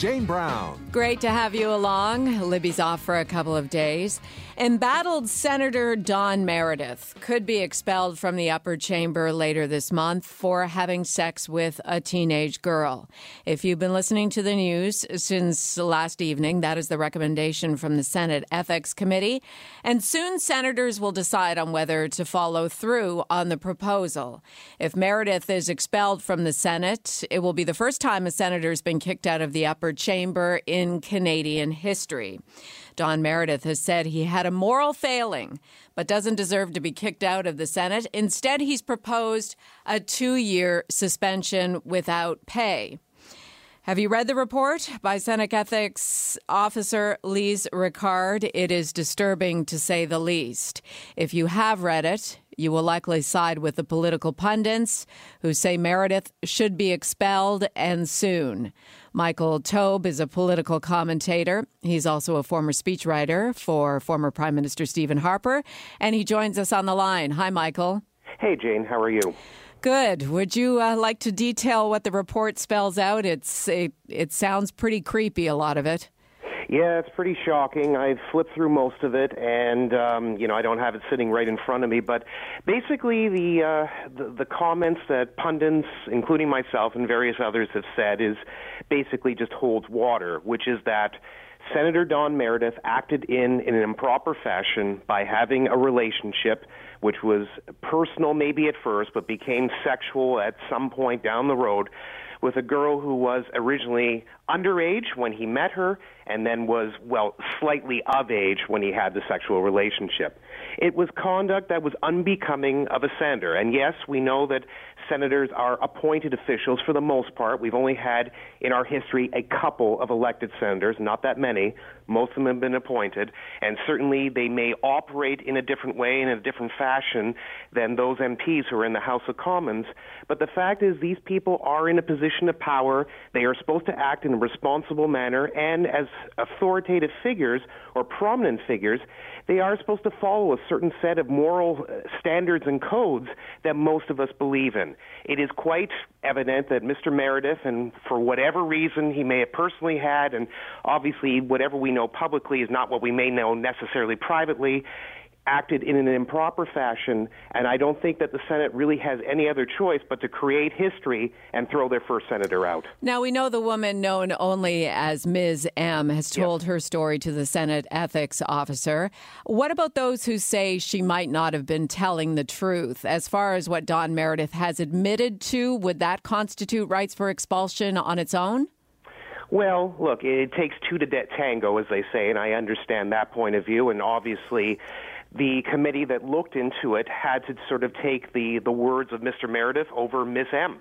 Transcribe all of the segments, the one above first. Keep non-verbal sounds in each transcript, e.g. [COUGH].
Jane Brown. Great to have you along. Libby's off for a couple of days. Embattled Senator Don Meredith could be expelled from the upper chamber later this month for having sex with a teenage girl. If you've been listening to the news since last evening, that is the recommendation from the Senate Ethics Committee. And soon senators will decide on whether to follow through on the proposal. If Meredith is expelled from the Senate, it will be the first time a senator has been kicked out of the upper chamber in Canadian history. Don Meredith has said he had a moral failing, but doesn't deserve to be kicked out of the Senate. Instead, he's proposed a two year suspension without pay. Have you read the report by Senate Ethics Officer Lise Ricard? It is disturbing to say the least. If you have read it, you will likely side with the political pundits who say Meredith should be expelled and soon. Michael Taube is a political commentator. He's also a former speechwriter for former Prime Minister Stephen Harper, and he joins us on the line. Hi, Michael. Hey, Jane. How are you? Good. Would you uh, like to detail what the report spells out? It's it, it sounds pretty creepy, a lot of it. Yeah, it's pretty shocking. I've flipped through most of it, and um, you know I don't have it sitting right in front of me. But basically, the, uh, the the comments that pundits, including myself and various others, have said is basically just holds water, which is that Senator Don Meredith acted in, in an improper fashion by having a relationship which was personal maybe at first, but became sexual at some point down the road with a girl who was originally underage when he met her and then was, well, slightly of age when he had the sexual relationship. It was conduct that was unbecoming of a senator. And yes, we know that senators are appointed officials for the most part. We've only had in our history a couple of elected senators, not that many. Most of them have been appointed. And certainly they may operate in a different way, and in a different fashion than those MPs who are in the House of Commons. But the fact is, these people are in a position of power. They are supposed to act in a responsible manner. And as authoritative figures or prominent figures, they are supposed to follow a certain set of moral uh, standards and codes that most of us believe in. It is quite evident that Mr. Meredith, and for whatever reason he may have personally had, and obviously whatever we know publicly is not what we may know necessarily privately, acted in an improper fashion, and I don't think that the Senate really has any other choice but to create history and throw their first senator out. Now, we know the woman known only as Ms. M has told yes. her story to the Senate ethics officer. What about those who say she might not have been telling the truth? As far as what Don Meredith has admitted to, would that constitute rights for expulsion on its own? Well, look, it takes two to tango, as they say, and I understand that point of view. And obviously, the committee that looked into it had to sort of take the, the words of Mr. Meredith over Miss M.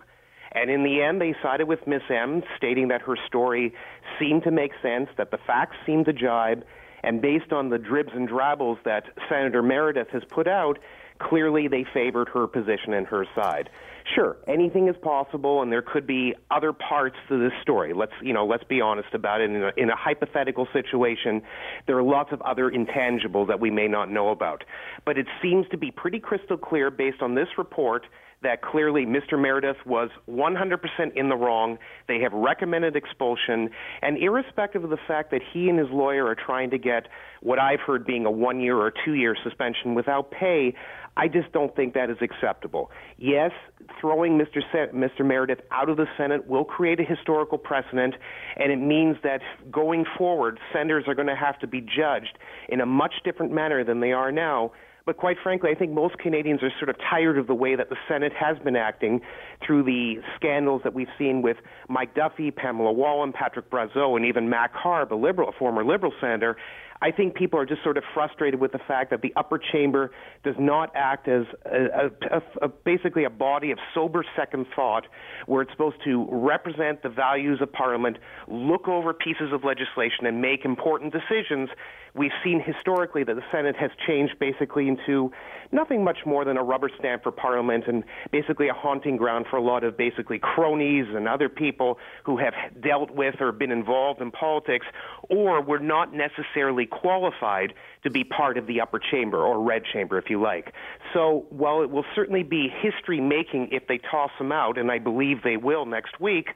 And in the end, they sided with Miss M, stating that her story seemed to make sense, that the facts seemed to jibe, and based on the dribs and drabbles that Senator Meredith has put out, clearly they favored her position and her side. Sure, anything is possible, and there could be other parts to this story. Let's, you know, let's be honest about it. In a, in a hypothetical situation, there are lots of other intangibles that we may not know about. But it seems to be pretty crystal clear based on this report that clearly Mr. Meredith was 100% in the wrong. They have recommended expulsion, and irrespective of the fact that he and his lawyer are trying to get what I've heard being a one year or two year suspension without pay, I just don't think that is acceptable. Yes, throwing Mr. Mr. Meredith out of the Senate will create a historical precedent, and it means that going forward, senators are going to have to be judged in a much different manner than they are now. But quite frankly, I think most Canadians are sort of tired of the way that the Senate has been acting through the scandals that we've seen with Mike Duffy, Pamela Wallin, Patrick Brazeau, and even Mac Harb, a liberal, a former liberal senator. I think people are just sort of frustrated with the fact that the upper chamber does not act as a, a, a, basically a body of sober second thought where it's supposed to represent the values of Parliament, look over pieces of legislation, and make important decisions. We've seen historically that the Senate has changed basically into nothing much more than a rubber stamp for Parliament and basically a haunting ground for a lot of basically cronies and other people who have dealt with or been involved in politics or were not necessarily qualified to be part of the upper chamber or red chamber, if you like. So while it will certainly be history making if they toss them out, and I believe they will next week,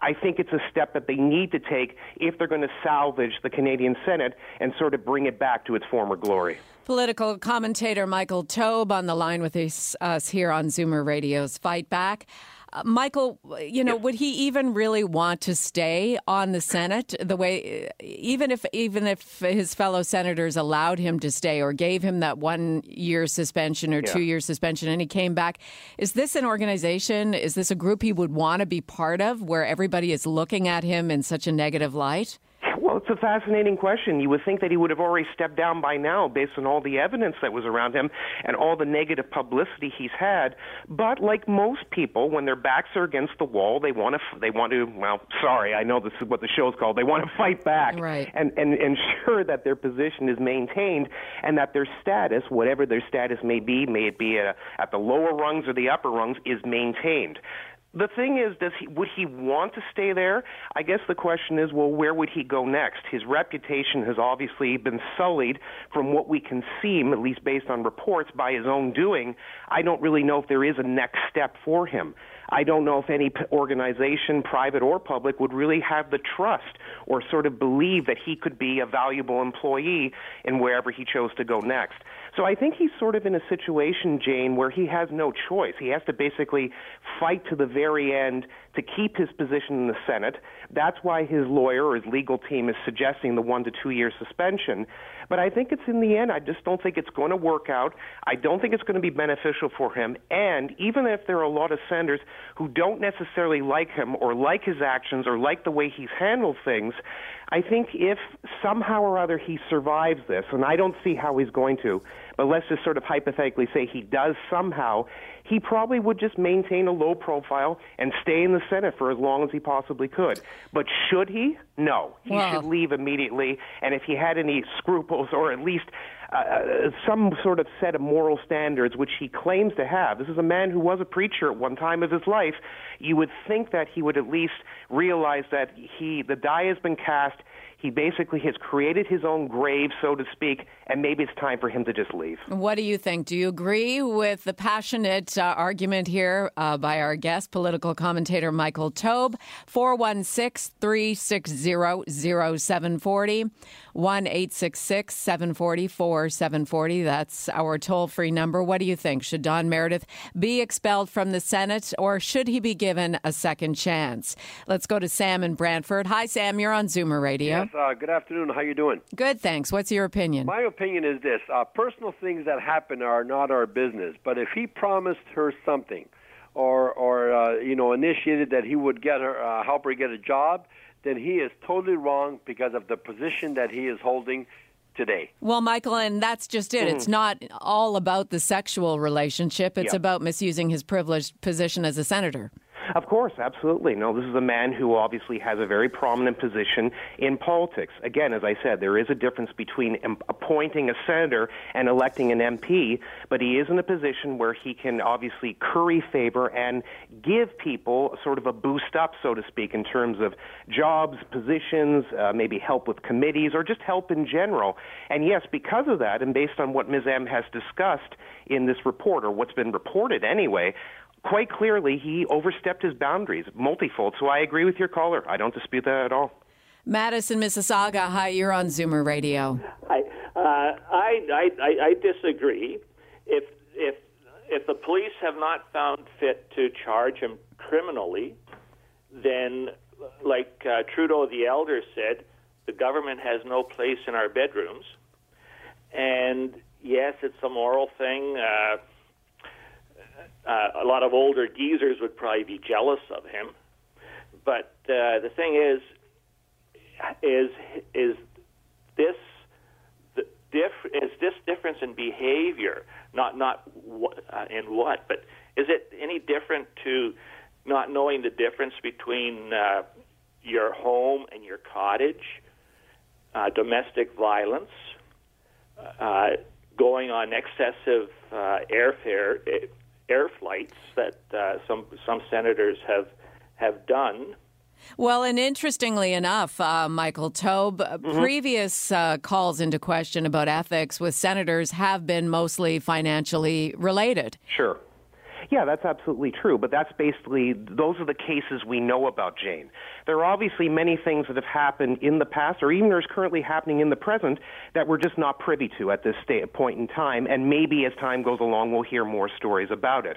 I think it's a step that they need to take if they're going to salvage the Canadian Senate and sort of bring it back to its former glory. Political commentator Michael Taube on the line with us here on Zoomer Radio's Fight Back. Uh, Michael, you know, yes. would he even really want to stay on the Senate the way, even if even if his fellow senators allowed him to stay or gave him that one year suspension or yeah. two year suspension, and he came back? Is this an organization? Is this a group he would want to be part of, where everybody is looking at him in such a negative light? It's a fascinating question. You would think that he would have already stepped down by now based on all the evidence that was around him and all the negative publicity he's had. But like most people, when their backs are against the wall, they want to they want to well, sorry, I know this is what the show's called. They want to fight back right. and and ensure that their position is maintained and that their status, whatever their status may be, may it be a, at the lower rungs or the upper rungs, is maintained the thing is, does he would he want to stay there? I guess the question is, well, where would he go next? His reputation has obviously been sullied from what we can seem, at least based on reports, by his own doing. I don't really know if there is a next step for him. I don't know if any organization, private or public, would really have the trust or sort of believe that he could be a valuable employee in wherever he chose to go next. So I think he's sort of in a situation, Jane, where he has no choice. He has to basically fight to the very end to keep his position in the Senate. That's why his lawyer or his legal team is suggesting the one to two year suspension. But I think it's in the end, I just don't think it's going to work out. I don't think it's going to be beneficial for him. And even if there are a lot of senators who don't necessarily like him or like his actions or like the way he's handled things, I think if somehow or other he survives this, and I don't see how he's going to, but let's just sort of hypothetically say he does somehow, he probably would just maintain a low profile and stay in the Senate for as long as he possibly could. But should he? No. He well, should leave immediately. And if he had any scruples or at least uh, uh, some sort of set of moral standards, which he claims to have. This is a man who was a preacher at one time of his life. You would think that he would at least realize that he, the die has been cast. He basically has created his own grave, so to speak, and maybe it's time for him to just leave. What do you think? Do you agree with the passionate uh, argument here uh, by our guest, political commentator Michael Taube? 416 360 0740, 1 866 744 740. That's our toll free number. What do you think? Should Don Meredith be expelled from the Senate or should he be given a second chance? Let's go to Sam in Brantford. Hi, Sam. You're on Zoomer Radio. Yes, uh, good afternoon. How you doing? Good, thanks. What's your opinion? My opinion is this: uh, personal things that happen are not our business. But if he promised her something, or or uh, you know initiated that he would get her uh, help her get a job, then he is totally wrong because of the position that he is holding today. Well, Michael, and that's just it. Mm. It's not all about the sexual relationship. It's yeah. about misusing his privileged position as a senator. Of course, absolutely. No, this is a man who obviously has a very prominent position in politics. Again, as I said, there is a difference between appointing a senator and electing an MP, but he is in a position where he can obviously curry favor and give people sort of a boost up, so to speak, in terms of jobs, positions, uh, maybe help with committees, or just help in general. And yes, because of that, and based on what Ms. M has discussed in this report, or what's been reported anyway, quite clearly he overstepped his boundaries multifold. So I agree with your caller. I don't dispute that at all. Madison, Mississauga. Hi, you're on Zoomer Radio. Hi. Uh, I, I, I, I disagree. If if if the police have not found fit to charge him criminally, then, like uh, Trudeau the Elder said, the government has no place in our bedrooms. And yes, it's a moral thing. Uh, uh, a lot of older geezers would probably be jealous of him. But uh, the thing is, is is this the diff- is this difference in behavior not not what, uh, in what, but is it any different to not knowing the difference between uh, your home and your cottage, uh, domestic violence, uh, going on excessive uh, airfare air flights that uh, some some senators have have done. Well, and interestingly enough, uh, Michael Taube, uh, mm-hmm. previous uh, calls into question about ethics with senators have been mostly financially related. Sure. Yeah, that's absolutely true. But that's basically, those are the cases we know about Jane. There are obviously many things that have happened in the past, or even there's currently happening in the present, that we're just not privy to at this point in time. And maybe as time goes along, we'll hear more stories about it.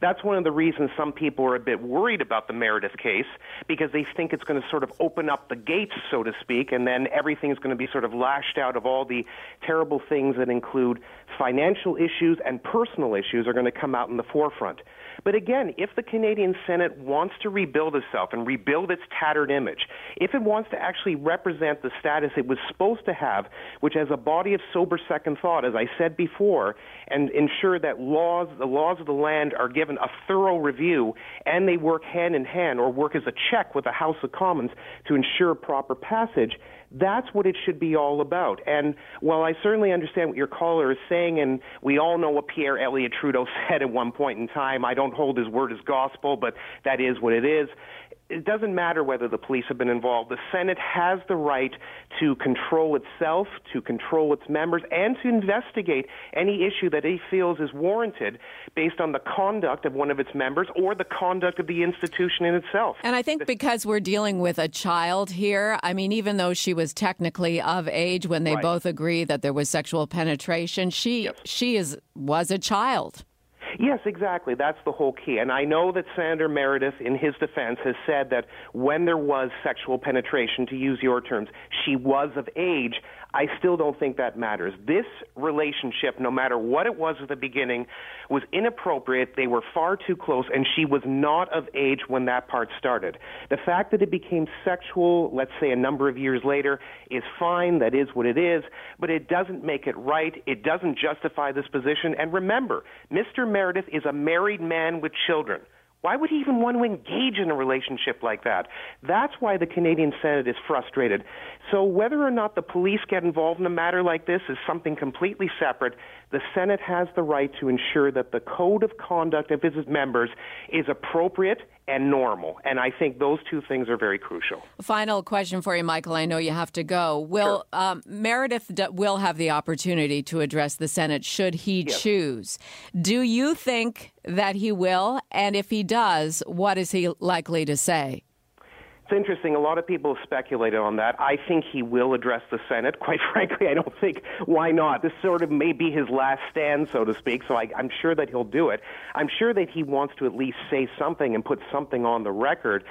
That's one of the reasons some people are a bit worried about the Meredith case, because they think it's going to sort of open up the gates, so to speak, and then everything is going to be sort of lashed out of all the terrible things that include financial issues and personal issues are going to come out in the forefront. But again, if the Canadian Senate wants to rebuild itself and rebuild its tattered image, if it wants to actually represent the status it was supposed to have, which has a body of sober second thought, as I said before, and ensure that laws, the laws of the land are given a thorough review and they work hand in hand or work as a check with the House of Commons to ensure proper passage, that's what it should be all about. And while I certainly understand what your caller is saying, and we all know what Pierre Elliott Trudeau [LAUGHS] said at one point in time, I don't hold his word as gospel, but that is what it is it doesn't matter whether the police have been involved. The Senate has the right to control itself, to control its members, and to investigate any issue that it feels is warranted based on the conduct of one of its members or the conduct of the institution in itself. And I think because we're dealing with a child here, I mean, even though she was technically of age when they right. both agree that there was sexual penetration, she yes. she is was a child. Yes, exactly. That's the whole key. And I know that Senator Meredith, in his defense, has said that when there was sexual penetration, to use your terms, she was of age. I still don't think that matters. This relationship, no matter what it was at the beginning, was inappropriate. They were far too close, and she was not of age when that part started. The fact that it became sexual, let's say a number of years later, is fine. That is what it is, but it doesn't make it right. It doesn't justify this position. And remember, Mr. Meredith is a married man with children. Why would he even want to engage in a relationship like that? That's why the Canadian Senate is frustrated. So whether or not the police get involved in a matter like this is something completely separate. The Senate has the right to ensure that the code of conduct of its members is appropriate and normal. And I think those two things are very crucial. Final question for you, Michael. I know you have to go. Will sure. um, Meredith d- will have the opportunity to address the Senate should he yes. choose? Do you think that he will? And if he does, what is he likely to say? It's interesting. A lot of people have speculated on that. I think he will address the Senate. [LAUGHS] Quite frankly, I don't think why not. This sort of may be his last stand, so to speak. So I, I'm sure that he'll do it. I'm sure that he wants to at least say something and put something on the record.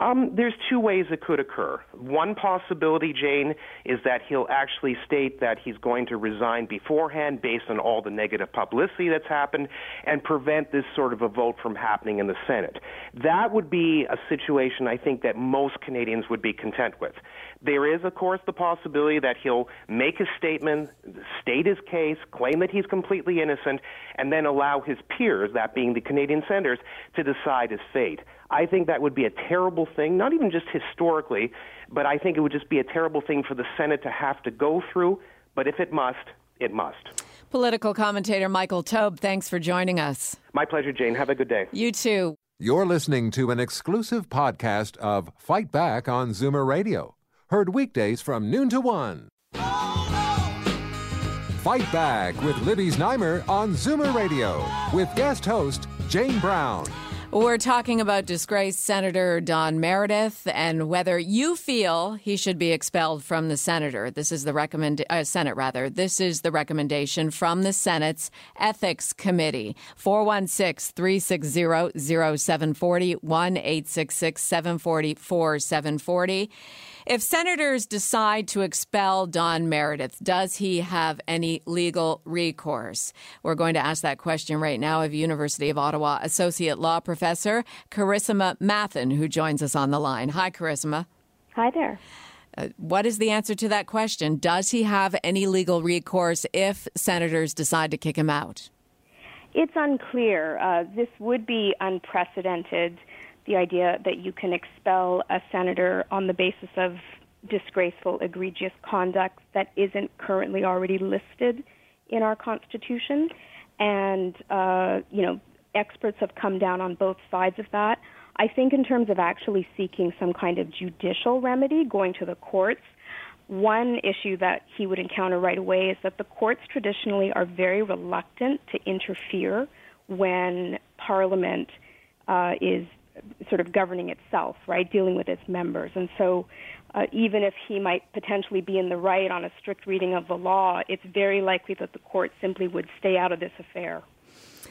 Um, there's two ways it could occur. One possibility, Jane, is that he'll actually state that he's going to resign beforehand based on all the negative publicity that's happened and prevent this sort of a vote from happening in the Senate. That would be a situation I think that most Canadians would be content with. There is, of course, the possibility that he'll make a statement, state his case, claim that he's completely innocent, and then allow his peers, that being the Canadian senators, to decide his fate. I think that would be a terrible thing, not even just historically, but I think it would just be a terrible thing for the Senate to have to go through. But if it must, it must. Political commentator Michael Taube, thanks for joining us. My pleasure, Jane. Have a good day. You too. You're listening to an exclusive podcast of Fight Back on Zoomer Radio, heard weekdays from noon to one. Fight Back with Libby Znaimer on Zoomer Radio with guest host Jane Brown. We're talking about disgraced Senator Don Meredith and whether you feel he should be expelled from the senator. This is the recommend uh, Senate rather. This is the recommendation from the Senate's Ethics Committee. 416-360-0740 1-866-740-4740. If senators decide to expel Don Meredith, does he have any legal recourse? We're going to ask that question right now of University of Ottawa Associate Law Professor Carissima Mathen, who joins us on the line. Hi, Carissima. Hi there. Uh, what is the answer to that question? Does he have any legal recourse if senators decide to kick him out? It's unclear. Uh, this would be unprecedented. The idea that you can expel a senator on the basis of disgraceful, egregious conduct that isn't currently already listed in our Constitution. And, uh, you know, experts have come down on both sides of that. I think, in terms of actually seeking some kind of judicial remedy, going to the courts, one issue that he would encounter right away is that the courts traditionally are very reluctant to interfere when Parliament uh, is sort of governing itself, right, dealing with its members. And so, uh, even if he might potentially be in the right on a strict reading of the law, it's very likely that the court simply would stay out of this affair.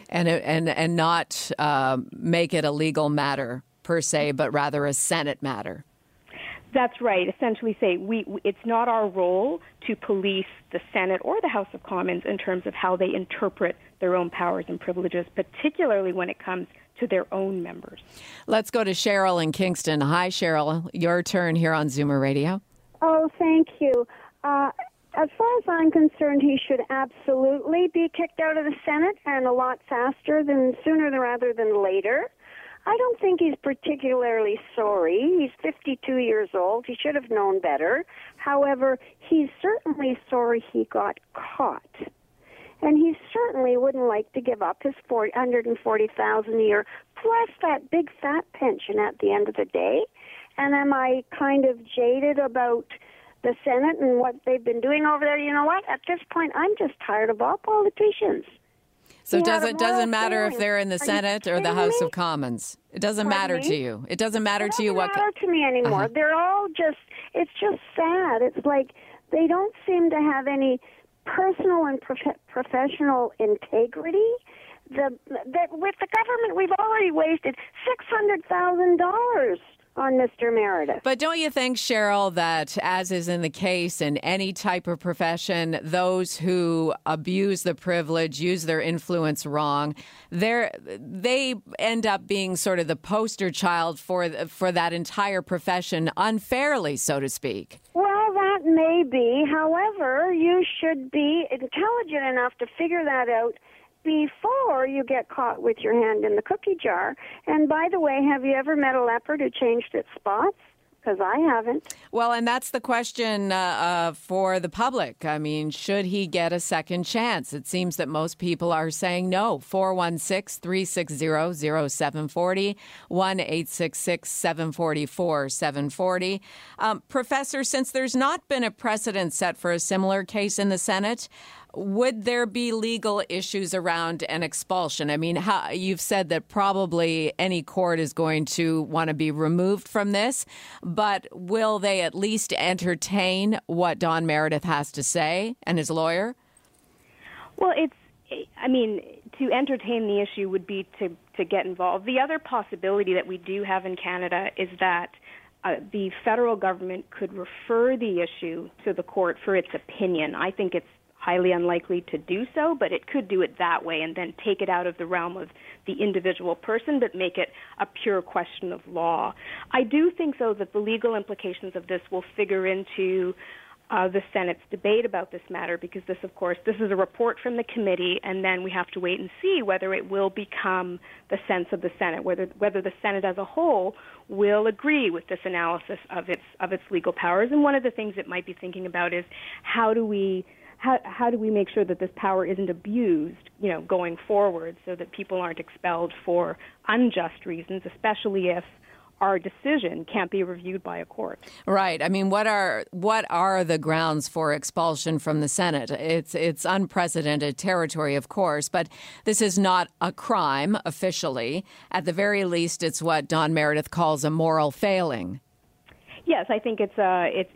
And, and, and not uh, make it a legal matter per se, but rather a Senate matter. That's right. Essentially, say we, it's not our role to police the Senate or the House of Commons in terms of how they interpret their own powers and privileges, particularly when it comes to their own members. Let's go to Cheryl in Kingston. Hi, Cheryl. Your turn here on Zoomer Radio. Oh, thank you. Uh, as far as I'm concerned, he should absolutely be kicked out of the Senate and a lot faster than sooner rather than later. I don't think he's particularly sorry. He's 52 years old. He should have known better. However, he's certainly sorry he got caught. And he certainly wouldn't like to give up his 140,000 a year plus that big fat pension at the end of the day. And am I kind of jaded about the Senate and what they've been doing over there? You know what? At this point, I'm just tired of all politicians. So does it doesn't matter if they're in the Senate or the House me? of Commons. It doesn't Pardon matter me? to you. It doesn't matter It to you doesn't what. matter to me anymore. Uh-huh. They're all just. It's just sad. It's like they don't seem to have any personal and prof- professional integrity. The that with the government, we've already wasted six hundred thousand dollars on Mr. Meredith. But don't you think, Cheryl, that as is in the case in any type of profession, those who abuse the privilege, use their influence wrong, they they end up being sort of the poster child for for that entire profession unfairly, so to speak. Well, that may be. However, you should be intelligent enough to figure that out before you get caught with your hand in the cookie jar. And by the way, have you ever met a leopard who changed its spots? Because I haven't. Well, and that's the question uh, uh, for the public. I mean, should he get a second chance? It seems that most people are saying no. 416 360 0740, 1 866 744 740. Um, Professor, since there's not been a precedent set for a similar case in the Senate, would there be legal issues around an expulsion? I mean, how, you've said that probably any court is going to want to be removed from this, but will they at least entertain what Don Meredith has to say and his lawyer? Well, it's. I mean, to entertain the issue would be to to get involved. The other possibility that we do have in Canada is that uh, the federal government could refer the issue to the court for its opinion. I think it's highly unlikely to do so, but it could do it that way and then take it out of the realm of the individual person, but make it a pure question of law. I do think, though, that the legal implications of this will figure into uh, the Senate's debate about this matter because this, of course, this is a report from the committee, and then we have to wait and see whether it will become the sense of the Senate, whether whether the Senate as a whole will agree with this analysis of its of its legal powers. And one of the things it might be thinking about is how do we how how do we make sure that this power isn't abused, you know, going forward, so that people aren't expelled for unjust reasons, especially if our decision can't be reviewed by a court. Right. I mean, what are what are the grounds for expulsion from the Senate? It's it's unprecedented territory, of course, but this is not a crime officially. At the very least, it's what Don Meredith calls a moral failing. Yes, I think it's uh, it's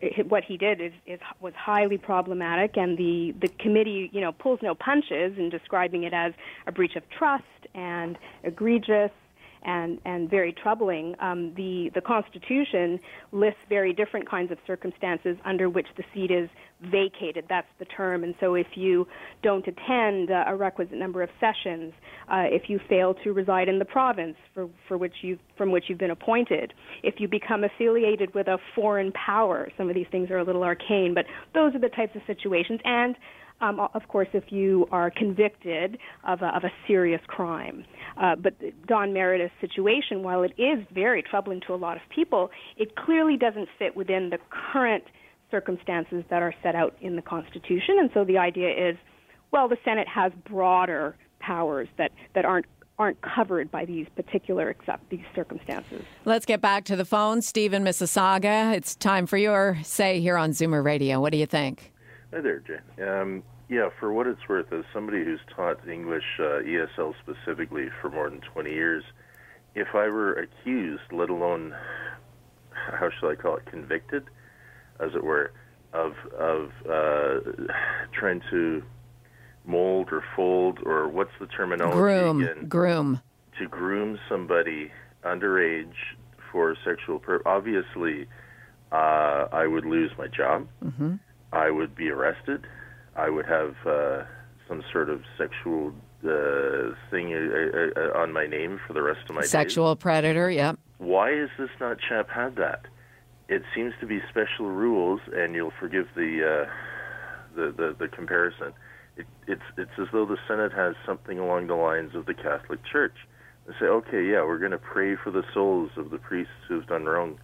it's what he did is, is was highly problematic, and the the committee you know pulls no punches in describing it as a breach of trust and egregious and, and very troubling. Um, the, the Constitution lists very different kinds of circumstances under which the seat is vacated. That's the term. And so if you don't attend uh, a requisite number of sessions, uh, if you fail to reside in the province for, for which you from which you've been appointed, if you become affiliated with a foreign power, some of these things are a little arcane, but those are the types of situations. And um, of course, if you are convicted of a, of a serious crime. Uh, but Don Meredith's situation, while it is very troubling to a lot of people, it clearly doesn't fit within the current circumstances that are set out in the Constitution. And so the idea is, well, the Senate has broader powers that, that aren't aren't covered by these particular except these circumstances. Let's get back to the phone. Stephen Mississauga, it's time for your say here on Zoomer Radio. What do you think? Hi there, Jane. Um, yeah, for what it's worth, as somebody who's taught English uh, ESL specifically for more than 20 years, if I were accused, let alone, how shall I call it, convicted, as it were, of of uh, trying to mold or fold or what's the terminology? Groom. Again? Groom. To groom somebody underage for sexual purpose. Obviously, uh, I would lose my job. Mm-hmm. I would be arrested. I would have uh, some sort of sexual uh, thing uh, uh, on my name for the rest of my life. Sexual days. predator, yep. Why is this not chap had that? It seems to be special rules, and you'll forgive the uh, the, the the comparison. It, it's it's as though the Senate has something along the lines of the Catholic Church. They say, okay, yeah, we're going to pray for the souls of the priests who've done wrong.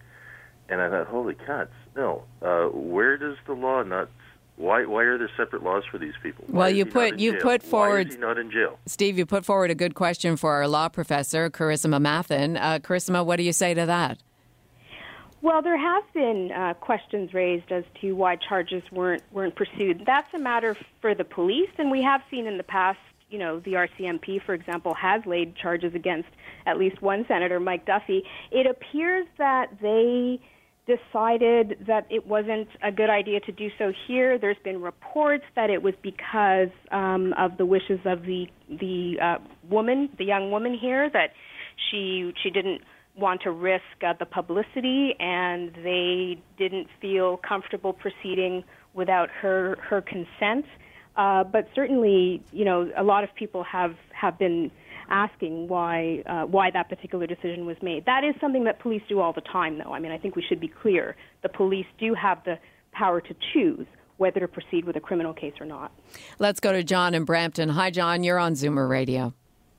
And I thought, holy cats, no. Uh, where does the law not why why are there separate laws for these people? Why well, you put you jail? put forward. Why is he not in jail? Steve, you put forward a good question for our law professor, Carissima Mathen. Uh, Carissima, what do you say to that? Well, there have been uh, questions raised as to why charges weren't weren't pursued. That's a matter for the police, and we have seen in the past. You know, the RCMP, for example, has laid charges against at least one senator, Mike Duffy. It appears that they decided that it wasn't a good idea to do so here. There's been reports that it was because um, of the wishes of the the uh, woman, the young woman here, that she she didn't want to risk uh, the publicity, and they didn't feel comfortable proceeding without her her consent. Uh, but certainly, you know, a lot of people have have been asking why uh, why that particular decision was made. That is something that police do all the time, though. I mean, I think we should be clear: the police do have the power to choose whether to proceed with a criminal case or not. Let's go to John in Brampton. Hi, John. You're on Zoomer Radio.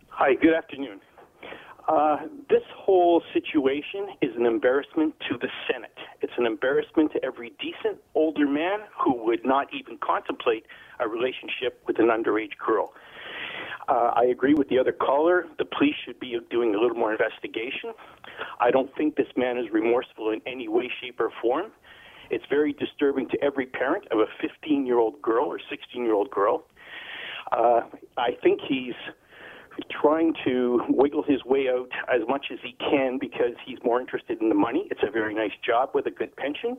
Hi. Good afternoon. Uh, this whole situation is an embarrassment to the Senate. It's an embarrassment to every decent older man who would not even contemplate a relationship with an underage girl. Uh, I agree with the other caller. The police should be doing a little more investigation. I don't think this man is remorseful in any way, shape, or form. It's very disturbing to every parent of a 15 year old girl or 16 year old girl. Uh, I think he's trying to wiggle his way out as much as he can because he's more interested in the money. It's a very nice job with a good pension.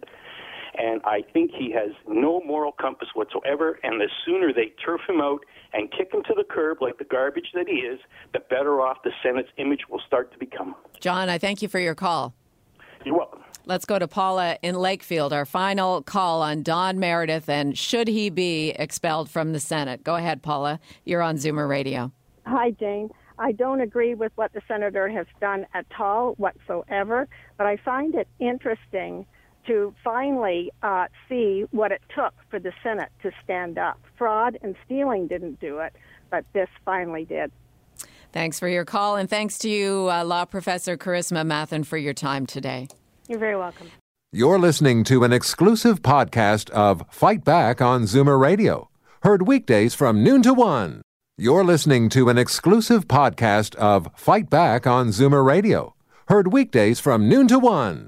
And I think he has no moral compass whatsoever. And the sooner they turf him out and kick him to the curb like the garbage that he is, the better off the Senate's image will start to become. John, I thank you for your call. You're welcome. Let's go to Paula in Lakefield, our final call on Don Meredith and should he be expelled from the Senate? Go ahead, Paula. You're on Zoomer Radio. Hi, Jane. I don't agree with what the senator has done at all whatsoever, but I find it interesting to finally uh, see what it took for the Senate to stand up. Fraud and stealing didn't do it, but this finally did. Thanks for your call, and thanks to you, uh, Law Professor Carissima Mathen, for your time today. You're very welcome. You're listening to an exclusive podcast of Fight Back on Zoomer Radio, heard weekdays from noon to one. You're listening to an exclusive podcast of Fight Back on Zoomer Radio, heard weekdays from noon to one.